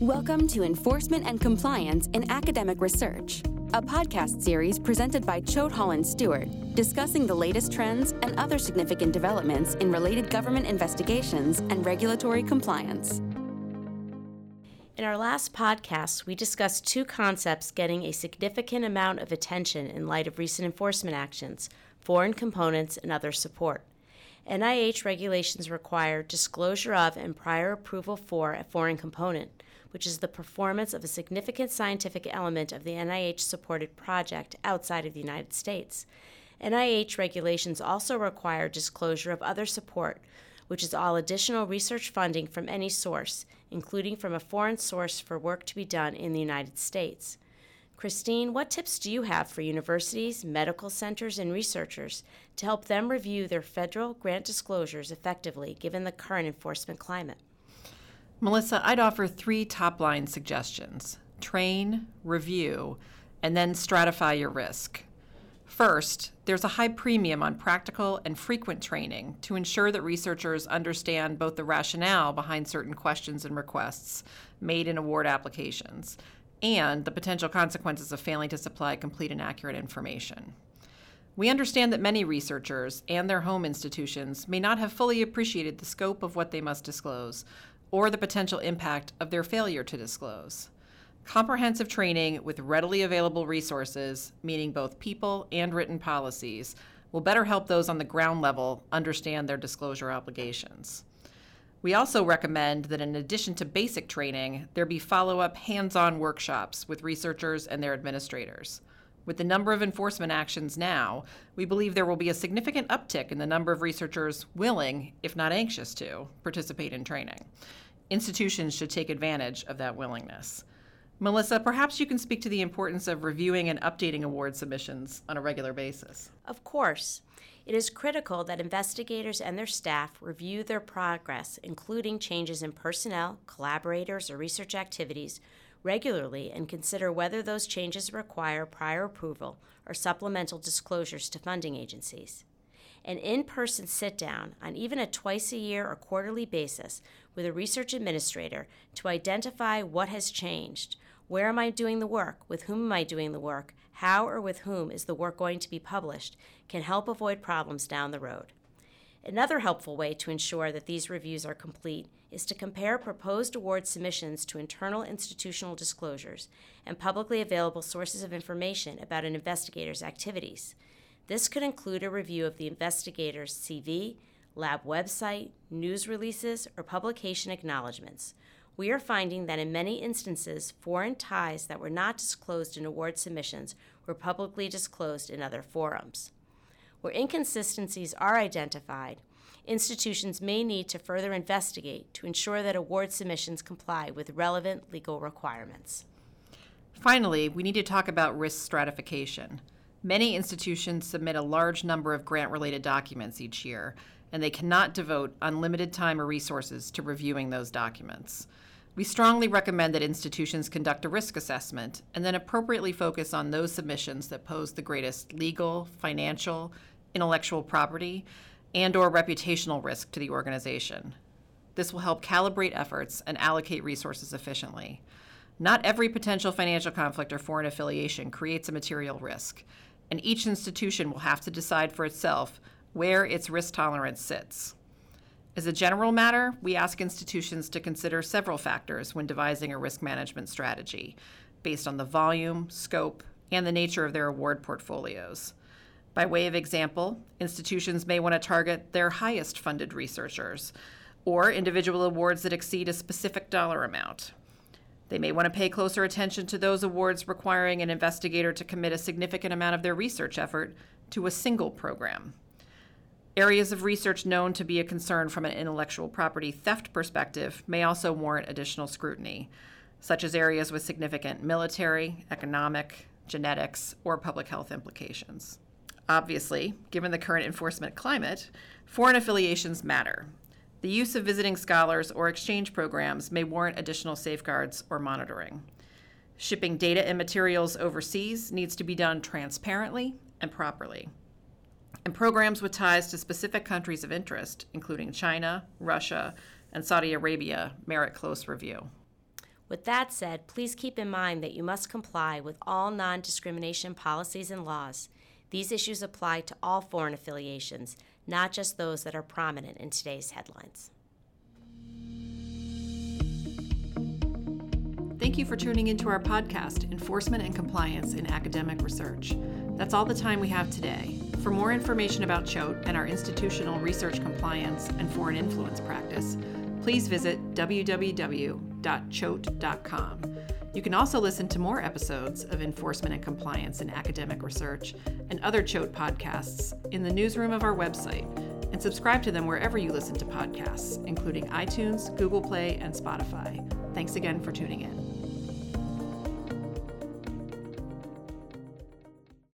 Welcome to Enforcement and Compliance in Academic Research, a podcast series presented by Choate Hall & Stewart, discussing the latest trends and other significant developments in related government investigations and regulatory compliance. In our last podcast, we discussed two concepts getting a significant amount of attention in light of recent enforcement actions foreign components and other support. NIH regulations require disclosure of and prior approval for a foreign component, which is the performance of a significant scientific element of the NIH supported project outside of the United States. NIH regulations also require disclosure of other support, which is all additional research funding from any source, including from a foreign source for work to be done in the United States. Christine, what tips do you have for universities, medical centers, and researchers to help them review their federal grant disclosures effectively given the current enforcement climate? Melissa, I'd offer three top line suggestions train, review, and then stratify your risk. First, there's a high premium on practical and frequent training to ensure that researchers understand both the rationale behind certain questions and requests made in award applications and the potential consequences of failing to supply complete and accurate information. We understand that many researchers and their home institutions may not have fully appreciated the scope of what they must disclose or the potential impact of their failure to disclose. Comprehensive training with readily available resources, meaning both people and written policies, will better help those on the ground level understand their disclosure obligations. We also recommend that in addition to basic training, there be follow up hands on workshops with researchers and their administrators. With the number of enforcement actions now, we believe there will be a significant uptick in the number of researchers willing, if not anxious to, participate in training. Institutions should take advantage of that willingness. Melissa, perhaps you can speak to the importance of reviewing and updating award submissions on a regular basis. Of course. It is critical that investigators and their staff review their progress, including changes in personnel, collaborators, or research activities, regularly and consider whether those changes require prior approval or supplemental disclosures to funding agencies. An in person sit down on even a twice a year or quarterly basis with a research administrator to identify what has changed. Where am I doing the work? With whom am I doing the work? How or with whom is the work going to be published? can help avoid problems down the road. Another helpful way to ensure that these reviews are complete is to compare proposed award submissions to internal institutional disclosures and publicly available sources of information about an investigator's activities. This could include a review of the investigator's CV, lab website, news releases, or publication acknowledgments. We are finding that in many instances, foreign ties that were not disclosed in award submissions were publicly disclosed in other forums. Where inconsistencies are identified, institutions may need to further investigate to ensure that award submissions comply with relevant legal requirements. Finally, we need to talk about risk stratification. Many institutions submit a large number of grant related documents each year, and they cannot devote unlimited time or resources to reviewing those documents. We strongly recommend that institutions conduct a risk assessment and then appropriately focus on those submissions that pose the greatest legal, financial, intellectual property, and or reputational risk to the organization. This will help calibrate efforts and allocate resources efficiently. Not every potential financial conflict or foreign affiliation creates a material risk, and each institution will have to decide for itself where its risk tolerance sits. As a general matter, we ask institutions to consider several factors when devising a risk management strategy based on the volume, scope, and the nature of their award portfolios. By way of example, institutions may want to target their highest funded researchers or individual awards that exceed a specific dollar amount. They may want to pay closer attention to those awards requiring an investigator to commit a significant amount of their research effort to a single program. Areas of research known to be a concern from an intellectual property theft perspective may also warrant additional scrutiny, such as areas with significant military, economic, genetics, or public health implications. Obviously, given the current enforcement climate, foreign affiliations matter. The use of visiting scholars or exchange programs may warrant additional safeguards or monitoring. Shipping data and materials overseas needs to be done transparently and properly and programs with ties to specific countries of interest, including China, Russia, and Saudi Arabia, merit close review. With that said, please keep in mind that you must comply with all non discrimination policies and laws. These issues apply to all foreign affiliations, not just those that are prominent in today's headlines. Thank you for tuning into our podcast, Enforcement and Compliance in Academic Research. That's all the time we have today. For more information about Choate and our institutional research compliance and foreign influence practice, please visit www.choate.com. You can also listen to more episodes of Enforcement and Compliance in Academic Research and other Choate podcasts in the newsroom of our website and subscribe to them wherever you listen to podcasts, including iTunes, Google Play, and Spotify. Thanks again for tuning in.